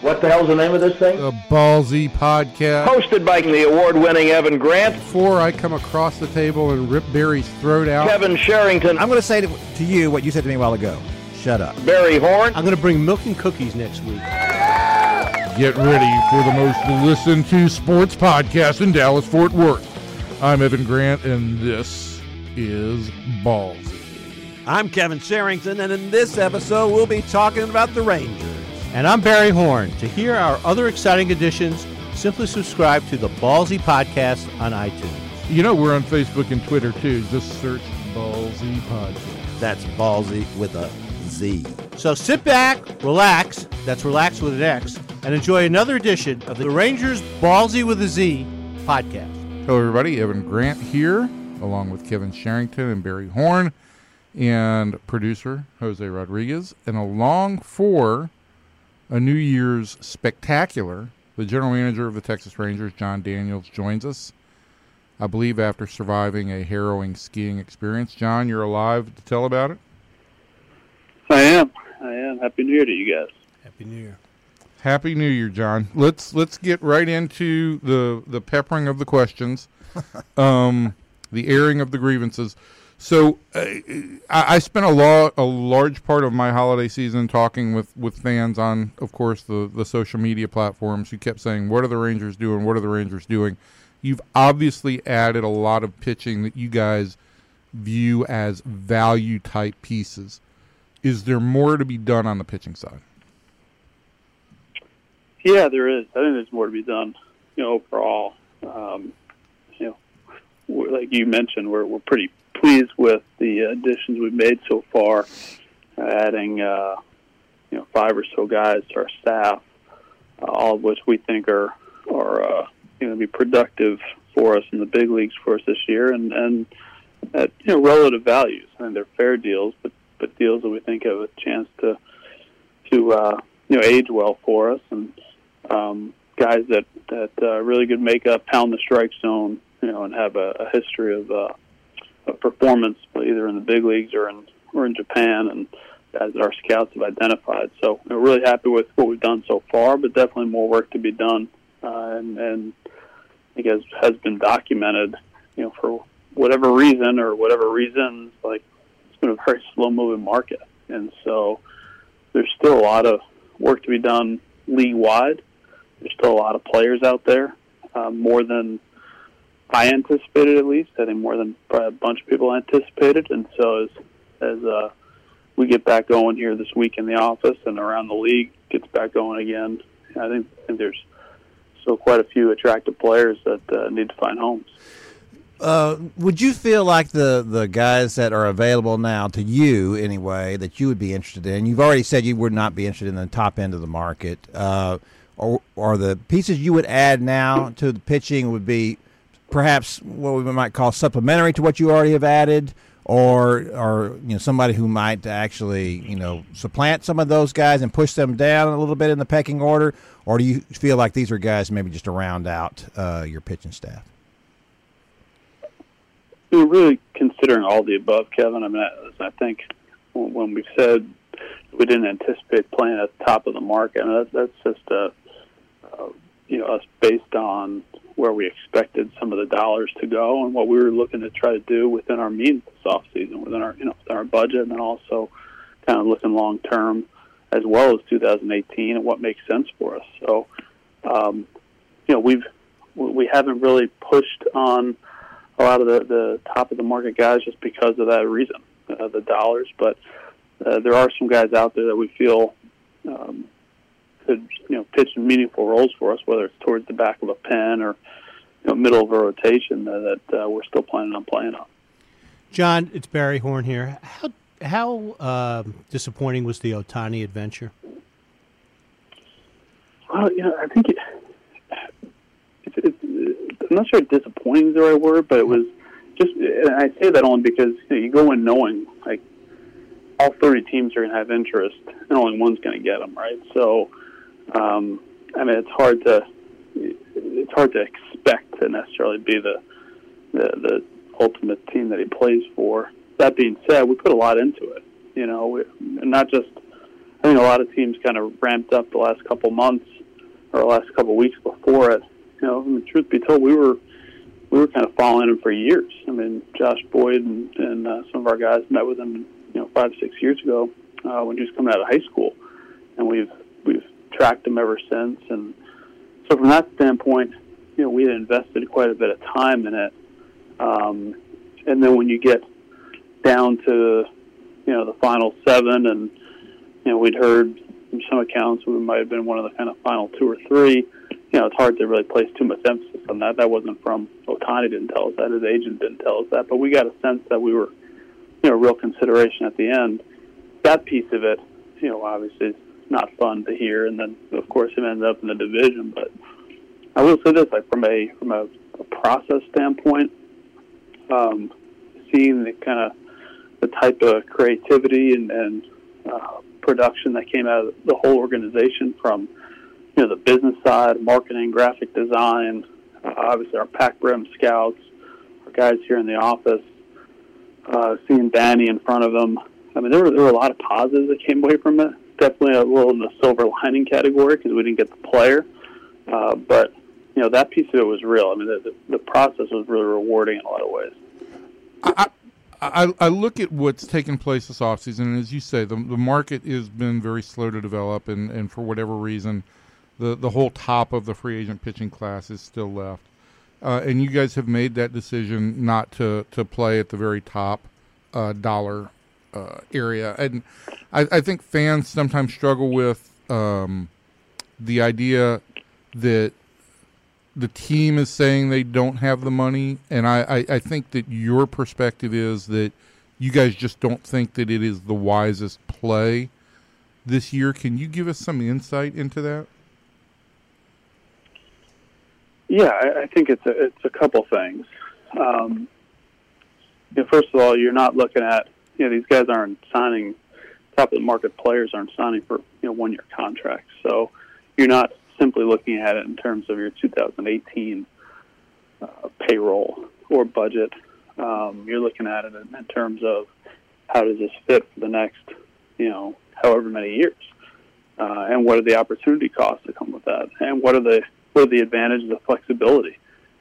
What the hell's the name of this thing? The Ballsy Podcast. Hosted by the award-winning Evan Grant, Before I come across the table and rip Barry's throat out, Kevin Sherrington, I'm going to say to, to you what you said to me a while ago. Shut up. Barry Horn. I'm going to bring milk and cookies next week. get ready for the most listened to sports podcast in Dallas Fort Worth. I'm Evan Grant, and this is Ballsy. I'm Kevin Sherrington, and in this episode, we'll be talking about the Rangers. And I'm Barry Horn. To hear our other exciting editions, simply subscribe to the Ballsy Podcast on iTunes. You know, we're on Facebook and Twitter too. Just search Ballsy Podcast. That's ballsy with a Z. So sit back, relax, that's relax with an X, and enjoy another edition of the Rangers Ballsy with a Z podcast. Hello, everybody. Evan Grant here, along with Kevin Sherrington and Barry Horn, and producer Jose Rodriguez, and along for a New Year's spectacular, the general manager of the Texas Rangers, Jon Daniels, joins us. I believe after surviving a harrowing skiing experience. Jon, you're alive to tell about it. I am. I am. Happy New Year to you guys. Happy New Year. Happy New Year, Jon. Let's let's get right into the the peppering of the questions, um, the airing of the grievances. So uh, I, spent a lot a large part of my holiday season talking with, with fans on, of course, the the social media platforms who kept saying, "What are the Rangers doing? What are the Rangers doing?" You've obviously added a lot of pitching that you guys view as value type pieces. Is there more to be done on the pitching side? Yeah, there is. I think there's more to be done. You know, overall, um, you know, like you mentioned, we're we're pretty pleased with the additions we've made so far, adding uh, you know five or so guys to our staff, uh, all of which we think are are uh, going to be productive for us in the big leagues for us this year, and and at you know relative values. I mean, they're fair deals, but but deals that we think have a chance to to uh, you know age well for us, and um, guys that that uh, really could make up pound the strike zone, you know, and have a, a history of, uh, performance either in the big leagues or in or in Japan, and guys that our scouts have identified. So we're really happy with what we've done so far, but definitely more work to be done, uh, and and I think as has been documented, you know, for whatever reason or whatever reasons, like it's been a very slow moving market, and so there's still a lot of work to be done league wide. There's still a lot of players out there, uh, more than I anticipated at least. I think more than a bunch of people anticipated. And so as as uh, we get back going here this week in the office and around the league gets back going again, I think, I think there's still quite a few attractive players that uh, need to find homes. Uh, would you feel like the, the guys that are available now to you anyway that you would be interested in? You've already said you would not be interested in the top end of the market. Uh, or, or the pieces you would add now to the pitching would be perhaps what we might call supplementary to what you already have added, or or you know somebody who might actually you know supplant some of those guys and push them down a little bit in the pecking order, or do you feel like these are guys maybe just to round out uh, your pitching staff? We're really considering all the above, Kevin. I mean, I, think when we've said we didn't anticipate playing at the top of the market, I mean, that, that's just a, uh, you know us based on where we expected some of the dollars to go and what we were looking to try to do within our means this off season, within our you know our budget, and then also kind of looking long term as well as 2018 and what makes sense for us. So, um, you know, we've we haven't really pushed on a lot of the, the top of the market guys just because of that reason, uh, the dollars. But uh, there are some guys out there that we feel um, could you know pitch meaningful roles for us, whether it's towards the back of a pen or you know middle of a rotation that, that uh, we're still planning on playing on. Jon, it's Barry Horn here. How how uh, disappointing was the Ohtani adventure? Well, you know, I think it, it, it, I'm not sure disappointing is the right word, but it was just. And I say that only because you, know, you go in knowing like all 30 teams are going to have interest, and only one's going to get them, right? So, um, I mean, it's hard to it's hard to expect to necessarily be the the, the ultimate team that he plays for. That being said, we put a lot into it. You know, we, not just I think a lot of teams kind of ramped up the last couple months or last couple weeks before it. You know, I mean, truth be told, we were we were kind of following him for years. I mean, Josh Boyd and, and uh, some of our guys met with him, you know, five six years ago uh, when he was coming out of high school, and we've we've tracked him ever since. And so, from that standpoint, you know, we had invested quite a bit of time in it. Um, and then when you get down to, you know, the final seven, and you know, we'd heard from some accounts we might have been one of the kind of final two or three. You know, it's hard to really place too much emphasis on that. That wasn't from Ohtani didn't tell us that. His agent didn't tell us that. But we got a sense that we were, you know, real consideration at the end. That piece of it, you know, obviously not fun to hear. And then, of course, it ended up in the division. But I will say this, like from a from a, a process standpoint, um, seeing the kind of the type of creativity and, and uh, production that came out of the whole organization from you know the business side, marketing, graphic design, uh, obviously our Pac Rim scouts, our guys here in the office, uh, seeing Danny in front of them. I mean, there were there were a lot of positives that came away from it. Definitely a little in the silver lining category because we didn't get the player, uh, but you know that piece of it was real. I mean, the, the, process was really rewarding in a lot of ways. I, I, I look at what's taken place this offseason, and as you say, the, the market has been very slow to develop, and, and for whatever reason, the, the whole top of the free agent pitching class is still left. Uh, and you guys have made that decision not to, to play at the very top uh, dollar uh, area. And I, I, think fans sometimes struggle with um, the idea that the team is saying they don't have the money, and I, I, I, think that your perspective is that you guys just don't think that it is the wisest play this year. Can you give us some insight into that? Yeah, I, think it's a it's a couple things. Um, you know, first of all, you're not looking at you know these guys aren't signing top of the market players aren't signing for you know one year contracts, so you're not simply looking at it in terms of your 2018 uh, payroll or budget. Um, you're looking at it in, in terms of how does this fit for the next, you know, however many years, uh, and what are the opportunity costs that come with that, and what are the what are the advantages of flexibility.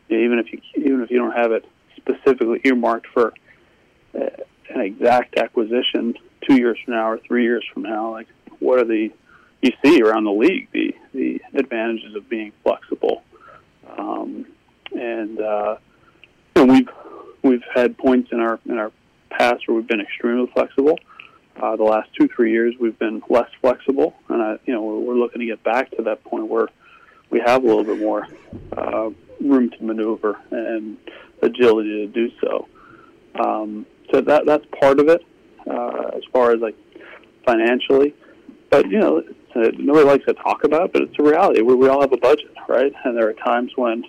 You know, even if you even if you don't have it specifically earmarked for uh, an exact acquisition two years from now or three years from now, like what are the you see around the league the the advantages of being flexible, um, and uh, and we've we've had points in our in our past where we've been extremely flexible. Uh, the last two three years we've been less flexible, and I, you know we're, we're looking to get back to that point where we have a little bit more uh, room to maneuver and agility to do so. Um, so that that's part of it uh, as far as like financially. But you know, uh, nobody likes to talk about, but it's a reality. We, we all have a budget, right? And there are times when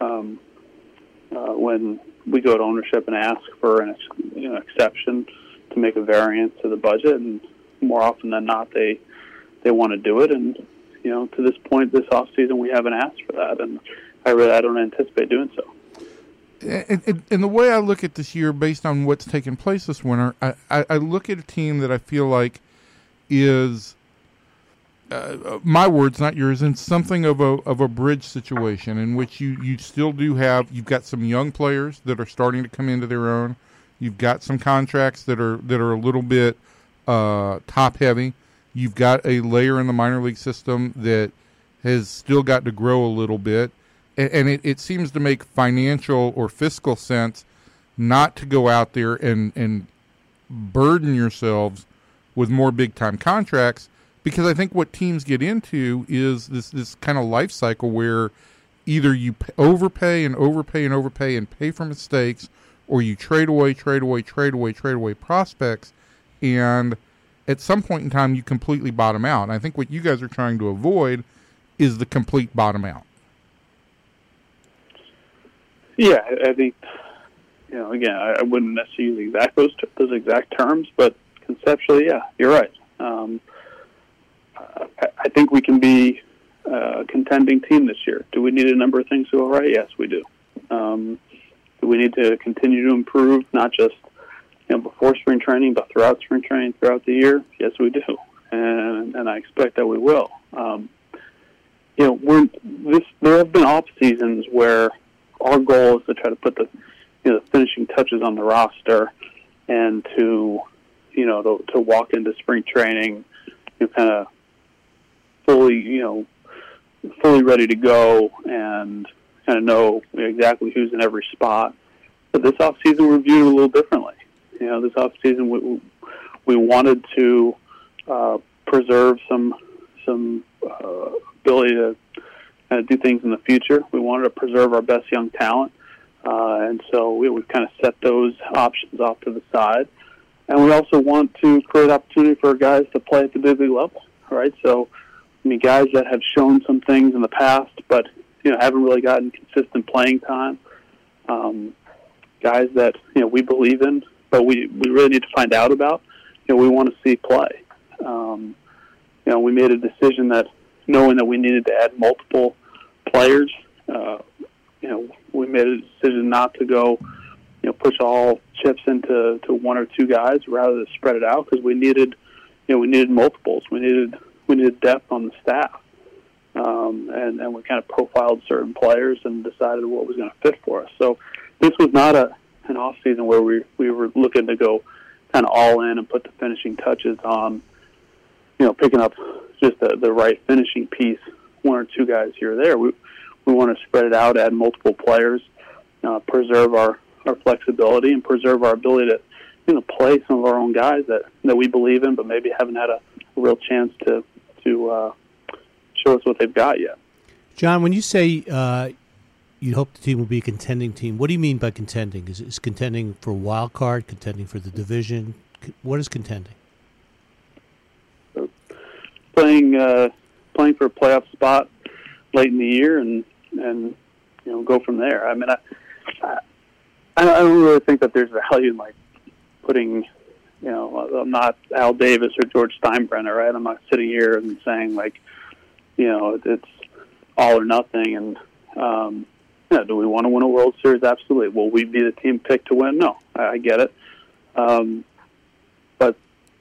um, uh, when we go to ownership and ask for an you know, exception to make a variance to the budget, and more often than not, they they want to do it. And you know, to this point, this off season, we haven't asked for that, and I really I don't anticipate doing so. And, and, the way I look at this year, based on what's taken place this winter, I, I, I look at a team that I feel like is uh, my words, not yours, in something of a of a bridge situation in which you you still do have you've got some young players that are starting to come into their own. You've got some contracts that are that are a little bit uh, top heavy. You've got a layer in the minor league system that has still got to grow a little bit, and, it, it seems to make financial or fiscal sense not to go out there and and burden yourselves with more big time contracts because I think what teams get into is this this kind of life cycle where either you overpay and overpay and overpay and pay for mistakes, or you trade away, trade away, trade away, trade away prospects, and at some point in time you completely bottom out. And I think what you guys are trying to avoid is the complete bottom out. Yeah, I think you know. Again, I wouldn't necessarily use exact those those exact terms, but conceptually, yeah, you're right. Um, I think we can be a contending team this year. Do we need a number of things to go right? Yes, we do. Um, do we need to continue to improve, not just you know before spring training, but throughout spring training, throughout the year? Yes, we do. and and I expect that we will. Um, you know, we're this. There have been off seasons where our goal is to try to put the you know the finishing touches on the roster, and to you know to, to walk into spring training, you kind of fully you know fully ready to go and kind of know exactly who's in every spot. But this off season, we're viewed a little differently. You know, this off season, we we wanted to uh, preserve some some uh, ability to of do things in the future. We wanted to preserve our best young talent, uh, and so we, we've kind of set those options off to the side. And we also want to create opportunity for guys to play at the big league level, right? So, I mean, guys that have shown some things in the past, but you know haven't really gotten consistent playing time. Um, guys that you know we believe in, but we we really need to find out about. You know, we want to see play. Um, you know, we made a decision that knowing that we needed to add multiple players, uh, you know, we made a decision not to go, you know, push all chips into to one or two guys rather than spread it out because we needed, you know, we needed multiples. We needed we needed depth on the staff, um, and and we kind of profiled certain players and decided what was going to fit for us. So this was not a an off season where we we were looking to go kind of all in and put the finishing touches on, you know, picking up just the, the right finishing piece, one or two guys here or there. We we want to spread it out, add multiple players, uh, preserve our, our flexibility, and preserve our ability to you know play some of our own guys that, that we believe in, but maybe haven't had a, real chance to to uh, show us what they've got yet. Jon, when you say uh, you hope the team will be a contending team, what do you mean by contending? Is is contending for wild card, contending for the division? What is contending? playing uh, playing for a playoff spot late in the year and and you know go from there. I mean, I I, don't really think that there's value in like putting you know I'm not Al Davis or George Steinbrenner, right? I'm not sitting here and saying like you know it's all or nothing and um, know, do we want to win a World Series? Absolutely. Will we be the team picked to win? No, I, I get it. Um, but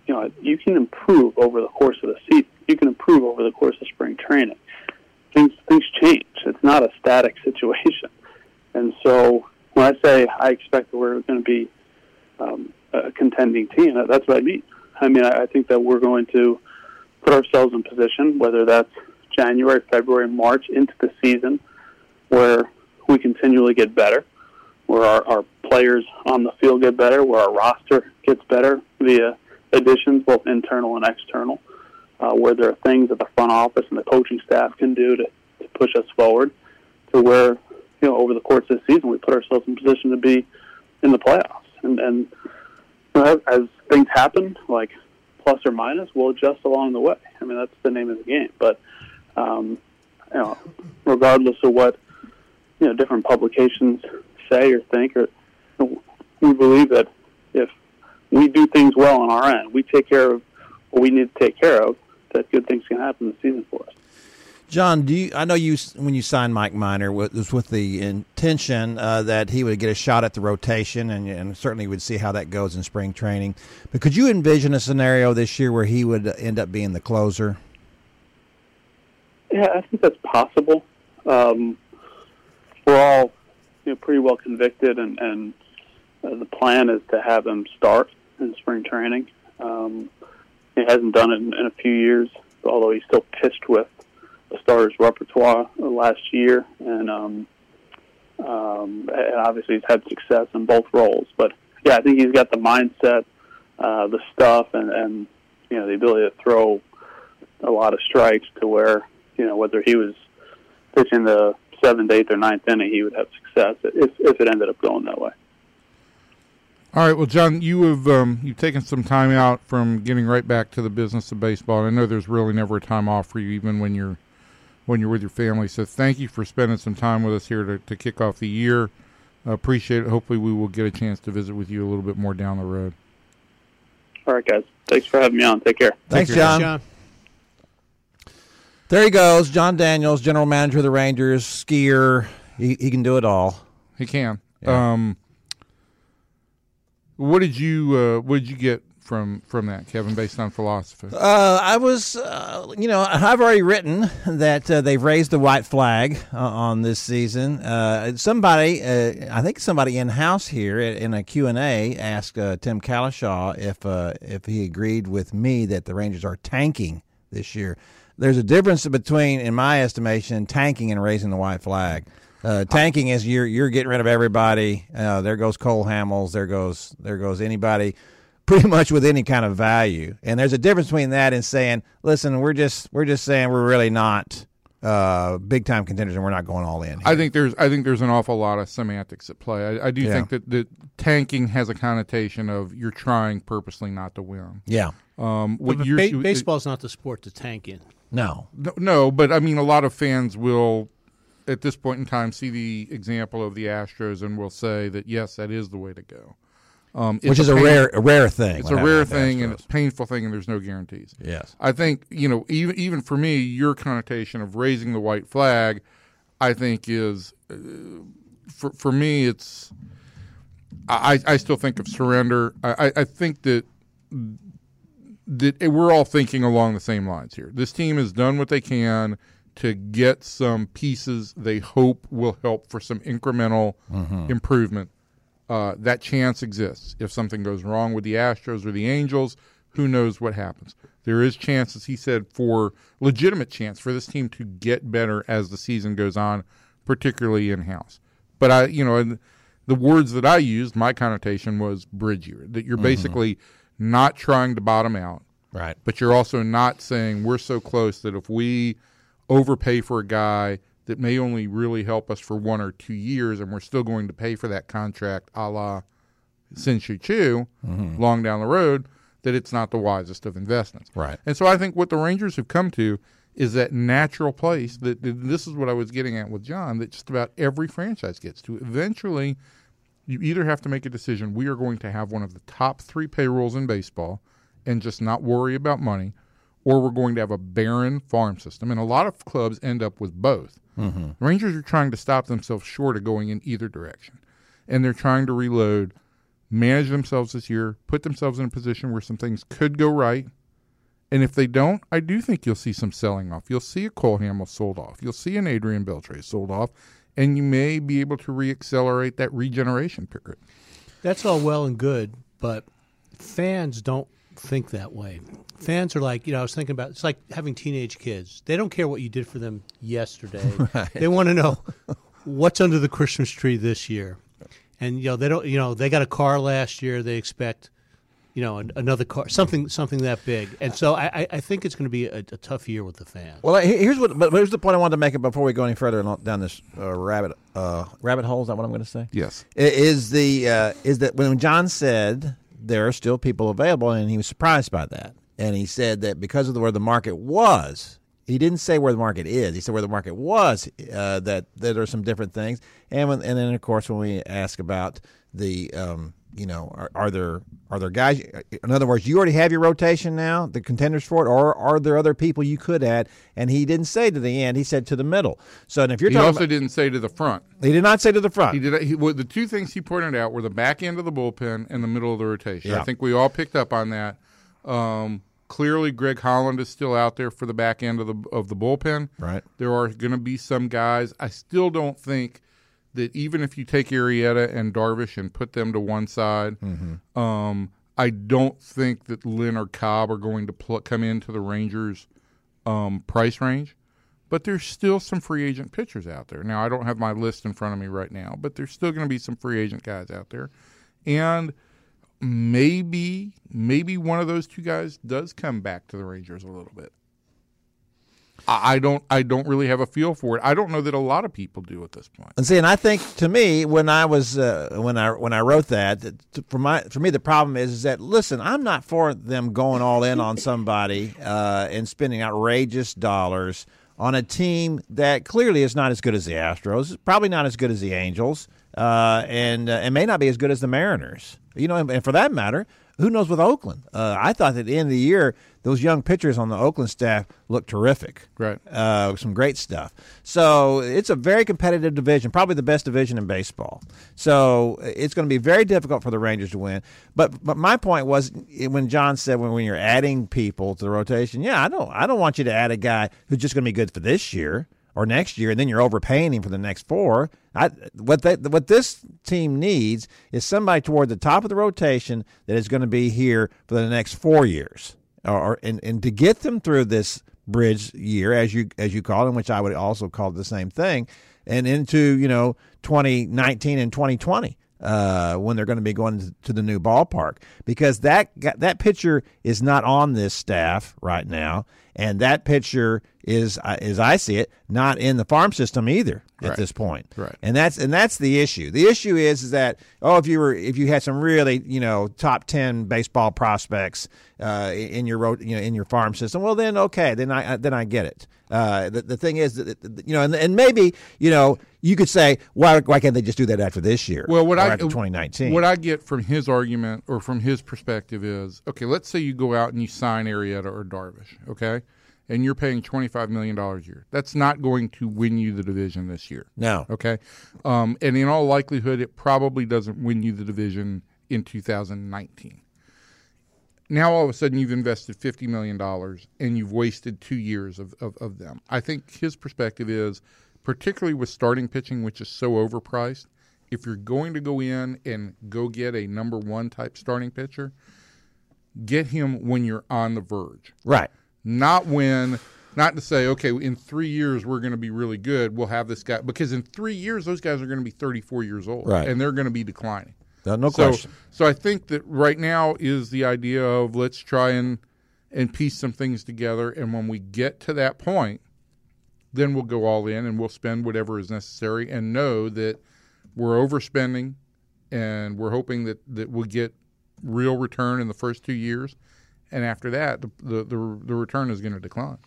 you know, you can improve over the course of the season. You can improve over the course of spring training. Things things change. It's not a static situation. And so when I say I expect that we're going to be um, a contending team, that's what I mean. I mean, I, I think that we're going to put ourselves in position, whether that's January, February, March, into the season, where we continually get better, where our, our players on the field get better, where our roster gets better via additions, both internal and external, uh, where there are things that the front office and the coaching staff can do to, to push us forward, to where you know over the course of the season we put ourselves in position to be in the playoffs, and and you know, as, things happen, like plus or minus, we'll adjust along the way. I mean that's the name of the game, but um, you know, regardless of what you know different publications say or think, or we believe that if we do things well on our end, we take care of what we need to take care of, that good things can happen this season for us. Jon, do you? I know you when you signed Mike Minor was with the intention uh, that he would get a shot at the rotation, and, and certainly would see how that goes in spring training. But could you envision a scenario this year where he would end up being the closer? Yeah, I think that's possible. Um, we're all you know, pretty well convicted, and, and uh, the plan is to have him start in spring training. Um, he hasn't done it in, in a few years, although he still pitched with the starters repertoire last year, and um, um, and obviously he's had success in both roles. But yeah, I think he's got the mindset, uh, the stuff, and, and you know the ability to throw a lot of strikes to where you know whether he was pitching the seventh, eighth, or ninth inning, he would have success if if it ended up going that way. All right, well, Jon, you have um, you've taken some time out from getting right back to the business of baseball. And I know there's really never a time off for you, even when you're when you're with your family. So thank you for spending some time with us here to, to kick off the year. Uh, appreciate it. Hopefully, we will get a chance to visit with you a little bit more down the road. All right, guys. Thanks for having me on. Take care. Thanks, Take care. Jon. Jon. There he goes, Jon Daniels, general manager of the Rangers, skier. He, he can do it all. He can. Yeah. Um, what did you uh, What did you get from from that, Kevin, based on philosophy? Uh, I was, uh, you know, I've already written that uh, they've raised the white flag uh, on this season. Uh, somebody, uh, I think somebody in house here in a Q and A asked Tim Cowlishaw if if he agreed with me that the Rangers are tanking this year. There's a difference between, in my estimation, tanking and raising the white flag. Uh, tanking is you're you're getting rid of everybody. Uh, there goes Cole Hamels. There goes there goes anybody, pretty much with any kind of value. And there's a difference between that and saying, listen, we're just we're just saying we're really not uh, big time contenders and we're not going all in. Here. I think there's I think there's an awful lot of semantics at play. I, I do Yeah. think that, that tanking has a connotation of you're trying purposely not to win. yeah, Um, what But you're- ba- baseball's not the sport to tank in. no, No, no, but I mean, a lot of fans will, at this point in time, see the example of the Astros and will say that yes, that is the way to go. Um, which is a pain- rare a rare thing. It's a rare happened with the thing, and it's a painful thing, and there's no guarantees. yes, I think you know, even even for me, your connotation of raising the white flag, I think is, uh, for for me, it's. I, I still think of surrender. I, I- I think that that we're all thinking along the same lines here. This team has done what they can to get some pieces they hope will help for some incremental improvement. Uh, that chance exists. If something goes wrong with the Astros or the Angels, who knows what happens? There is chance, as he said, for legitimate chance for this team to get better as the season goes on, particularly in house. But I, you know, and the words that I used, my connotation was bridge year. That you're basically not trying to bottom out, right. but you're also not saying we're so close that if we overpay for a guy that may only really help us for one or two years and we're still going to pay for that contract a la Shin Choo mm-hmm. long down the road, that it's not the wisest of investments. Right. And so I think what the Rangers have come to is that natural place that that this is what I was getting at with Jon that just about every franchise gets to. Eventually, you either have to make a decision we are going to have one of the top three payrolls in baseball and just not worry about money, or we're going to have a barren farm system. And a lot of clubs end up with both. The Rangers are trying to stop themselves short of going in either direction. And they're trying to reload, manage themselves this year, put themselves in a position where some things could go right. And if they don't, I do think you'll see some selling off. You'll see a Cole Hamels sold off. You'll see an Adrian Beltre sold off. And you may be able to reaccelerate that regeneration period. That's all well and good, but fans don't think that way. Fans are like, you know, I was thinking about it's like having teenage kids. They don't care what you did for them yesterday. They want to know what's under the Christmas tree this year. And you know, they don't, you know, they got a car last year, they expect you know, another car, something, something that big, and so I, I- I think it's going to be a, a tough year with the fans. Well, here's what. But here's the point I wanted to make before we go any further down this uh, rabbit uh, rabbit hole. Is that what I'm going to say? Yes. I- Is the uh, is that when Jon said there are still people available, and he was surprised by that, and he said that because of the, where the market was, he didn't say where the market is. He said where the market was. Uh, that that there are some different things, and when, and then of course when we ask about the um, you know are, are there are there guys? In other words, you already have your rotation now, the contenders for it, or are there other people you could add? And he didn't say to the end. He said to the middle. So and if you're He talking, also about, didn't say to the front. he did not say to the front. He did. He, well, the two things he pointed out were the back end of the bullpen and the middle of the rotation. Yeah. I think we all picked up on that. Um, clearly, Greg Holland is still out there for the back end of the of the bullpen. Right. There are going to be some guys. I still don't think that even if you take Arrieta and Darvish and put them to one side, um, I don't think that Lynn or Cobb are going to pl- come into the Rangers' um, price range. But there's still some free agent pitchers out there. Now, I don't have my list in front of me right now, but there's still going to be some free agent guys out there. And maybe, maybe one of those two guys does come back to the Rangers a little bit. I don't, I don't really have a feel for it. I don't know that a lot of people do at this point. And see, and I think to me, when I was uh, when I when I wrote that, that for my for me, the problem is, is that listen, I'm not for them going all in on somebody uh, and spending outrageous dollars on a team that clearly is not as good as the Astros, probably not as good as the Angels, uh, and uh, and may not be as good as the Mariners. You know, and, and for that matter, who knows with Oakland? Uh, I thought at the end of the year, those young pitchers on the Oakland staff looked terrific. Right. Uh, some great stuff. So it's a very competitive division, probably the best division in baseball. So it's going to be very difficult for the Rangers to win. But but my point was when Jon said when, when you're adding people to the rotation, yeah, I don't I don't want you to add a guy who's just going to be good for this year or next year, and then you're overpaying him for the next four. I, what they, what this team needs is somebody toward the top of the rotation that is going to be here for the next four years, or and, and to get them through this bridge year, as you as you call it, which I would also call the same thing, and into you know 2019 and 2020 uh, when they're going to be going to the new ballpark because that that pitcher is not on this staff right now, and that pitcher is, uh, as I see it, not in the farm system either at Right. this point. Right. And that's and that's the issue. The issue is is that oh, if you were if you had some really you know top ten baseball prospects uh, in your you know in your farm system, well then okay, then I then I get it. Uh, the, the thing is that, you know, and, and maybe you know you could say why why can't they just do that after this year? Well, what I after 2019. what I get from his argument or from his perspective is, okay, let's say you go out and you sign Arrieta or Darvish, okay, and you're paying twenty five million dollars a year. That's not going to win you the division this year. no, Okay, um, and in all likelihood, it probably doesn't win you the division in 2019. Now all of a sudden you've invested fifty million dollars and you've wasted two years of, of, of them. I think his perspective is, particularly with starting pitching, which is so overpriced, if you're going to go in and go get a number one type starting pitcher, get him when you're on the verge right. not when not to say okay in three years we're going to be really good we'll have this guy because in three years those guys are going to be 34 years old Right. and they're going to be declining No, no so, question. so i think that right now is the idea of let's try and and piece some things together and when we get to that point then we'll go all in and we'll spend whatever is necessary and know that we're overspending and we're hoping that that we'll get real return in the first two years and after that the the, the, return is going to decline.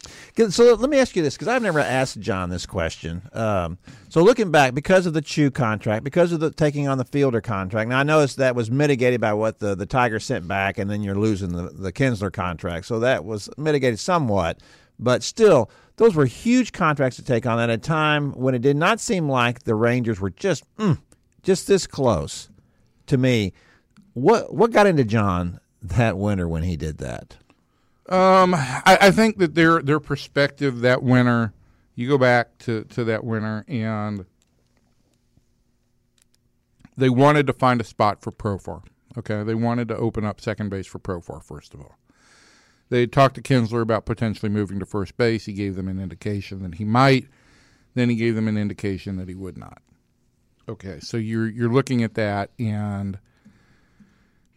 So let me ask you this, because I've never asked Jon this question. Um, so looking back, because of the Choo contract, because of the taking on the Fielder contract, now I noticed that was mitigated by what the, the Tigers sent back, and then you're losing the, the Kinsler contract. So that was mitigated somewhat. But still, those were huge contracts to take on at a time when it did not seem like the Rangers were just mm, just this close. To me, what what got into Jon that winter when he did that? Um, I, I think that their their perspective that winter, you go back to, to that winter, and they wanted to find a spot for Profar. Okay, they wanted to open up second base for Profar first of all. They talked to Kinsler about potentially moving to first base. He gave them an indication that he might. Then he gave them an indication that he would not. Okay, so you're you're looking at that and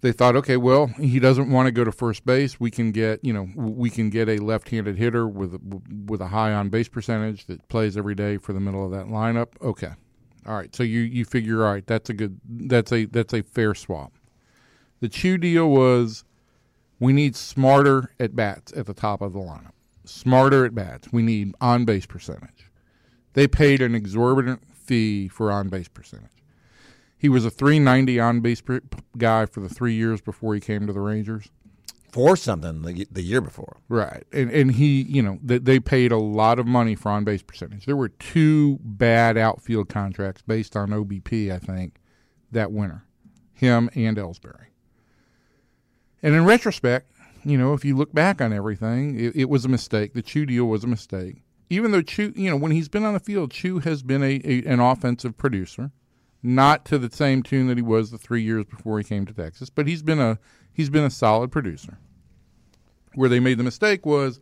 they thought, okay, well, he doesn't want to go to first base. We can get, you know, we can get a left-handed hitter with with a high on base percentage that plays every day for the middle of that lineup. Okay, all right. So you you figure, all right, that's a good, that's a that's a fair swap. The Choo deal was, we need smarter at bats at the top of the lineup. Smarter at bats. We need on base percentage. They paid an exorbitant fee for on base percentage. He was a 390 on base per- guy for the three years before he came to the Rangers. For something the, the year before. Right. And and he, you know, they, they paid a lot of money for on base percentage. There were two bad outfield contracts based on OBP, I think, that winter. Him and Ellsbury. And in retrospect, you know, if you look back on everything, it, it was a mistake. The Choo deal was a mistake. Even though Choo, you know, when he's been on the field, Choo has been a, a an offensive producer, not to the same tune that he was the three years before he came to Texas, but he's been a he's been a solid producer. Where they made the mistake was,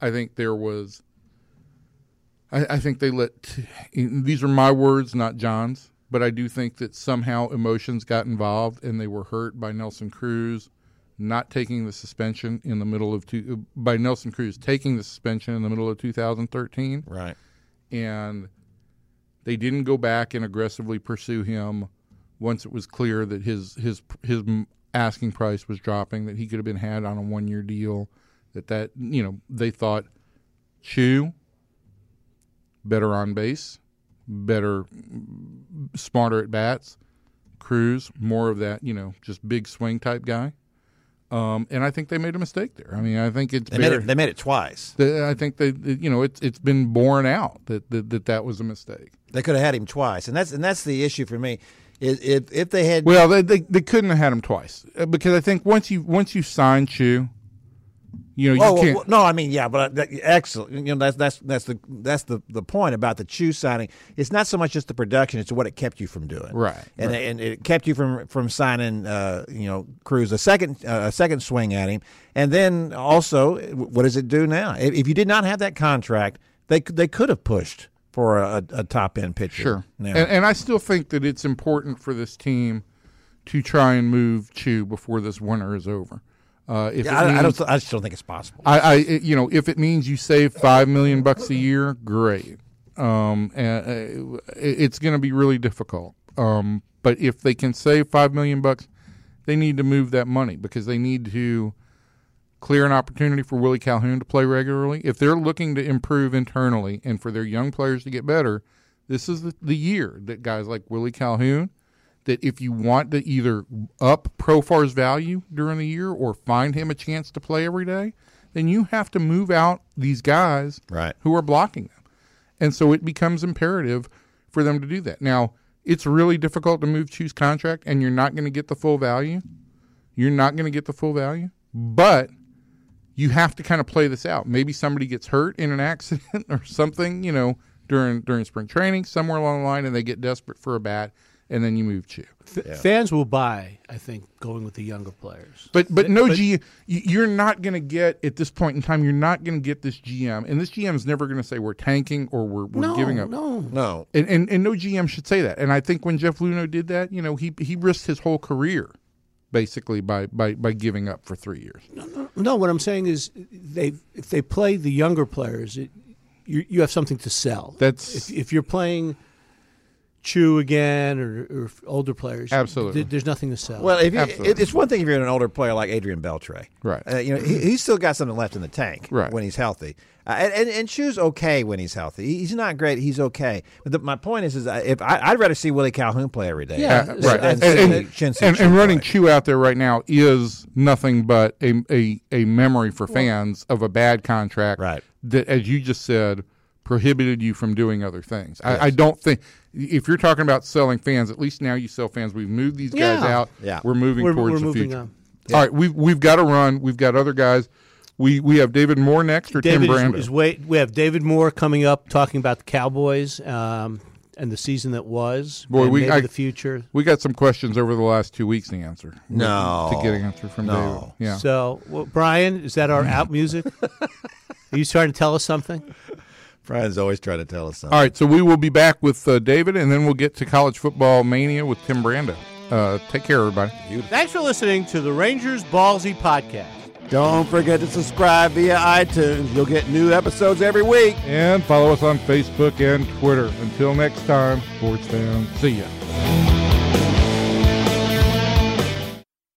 I think there was. I, I think they let. These are my words, not Jon's, but I do think that somehow emotions got involved and they were hurt by Nelson Cruz not taking the suspension in the middle of two by Nelson Cruz taking the suspension in the middle of 2013 Right. and they didn't go back and aggressively pursue him once it was clear that his his his asking price was dropping that he could have been had on a one year deal that that you know they thought Choo better on base better smarter at bats cruz more of that you know just big swing type guy Um, and I think they made a mistake there. I mean, I think it's They made it. They made it twice. the- I think they, you know, it's it's been borne out that that that, that was a mistake. They could have had him twice, and that's and that's the issue for me. If if they had Well, they, they they couldn't have had him twice Uh, because I think once you once you sign Choo, you know, Oh can't. well, no, I mean yeah, but that, excellent. You know that's that's that's the that's the the point about the Choo signing. It's not so much just the production; it's what it kept you from doing. Right, and right. and it kept you from from signing. Uh, you know, Cruz a second uh, a second swing at him, and then also, what does it do now? If, if you did not have that contract, they could- they could have pushed for a, a top end pitcher. Sure. Now. And, and I still think that it's important for this team to try and move Choo before this winter is over. Uh, if Yeah, I, I don't. I just don't think it's possible. I, I, you know, if it means you save five million bucks a year, great. Um, and uh, it's going to be really difficult. Um, but if they can save five million bucks, they need to move that money because they need to clear an opportunity for Willie Calhoun to play regularly. If they're looking to improve internally and for their young players to get better, this is the, the year that guys like Willie Calhoun, that if you want to either up Profar's value during the year or find him a chance to play every day, then you have to move out these guys Right. who are blocking them. And so it becomes imperative for them to do that. Now, it's really difficult to move Choo's contract, and you're not going to get the full value. You're not going to get the full value, but you have to kind of play this out. Maybe somebody gets hurt in an accident or something, you know, during during spring training, somewhere along the line, and they get desperate for a bat, and then you move Choo. F- Fans will buy, I think, going with the younger players. But but no G, you- you're not going to get at this point in time. You're not going to get this GM, and this GM is never going to say we're tanking or we're, we're no, giving up. no. No. And, and and no GM should say that. And I think when Jeff Luhnow did that, you know, he he risked his whole career basically by by by giving up for three years. No, what I'm saying is, they if they play the younger players, it, you you have something to sell. That's- if, if you're playing Choo again or, or older players. Absolutely. th- there's nothing to sell. Well, if you, it, it's one thing if you're an older player like Adrian Beltre, Right. Uh, you know, he, he's still got something left in the tank Right. when he's healthy. Uh, and, and and Choo's okay when he's healthy. He's not great. He's okay. But the, my point is, is if I, I'd rather see Willie Calhoun play every day. Yeah, Uh, right. And, And, and, and, and, and running. Chew out there right now is nothing but a a, a memory for fans of a bad contract Right. that, as you just said, prohibited you from doing other things. I, I don't think if you're talking about selling fans, at least now you sell fans. We've moved these guys Yeah. out. Yeah. We're moving We're- towards we're the moving future. on. All right, we've we've got to run. We've got other guys. We we have David Moore next or David Tim Brando. is, is wait. We have David Moore coming up talking about the Cowboys um, and the season that was. Boy, and we- maybe I- the future. we got some questions over the last two weeks to answer. No. to get an answer from No. David. Yeah. So, well, Brian, is that our out music? Are you trying to tell us something? Brian's always trying to tell us something. All right, so we will be back with uh, David, and then we'll get to college football mania with Tim Brando. Uh, take care, everybody. Thanks for listening to the Rangers Ballsy podcast. Don't forget to subscribe via iTunes. You'll get new episodes every week. And follow us on Facebook and Twitter. Until next time, sports fans, see ya.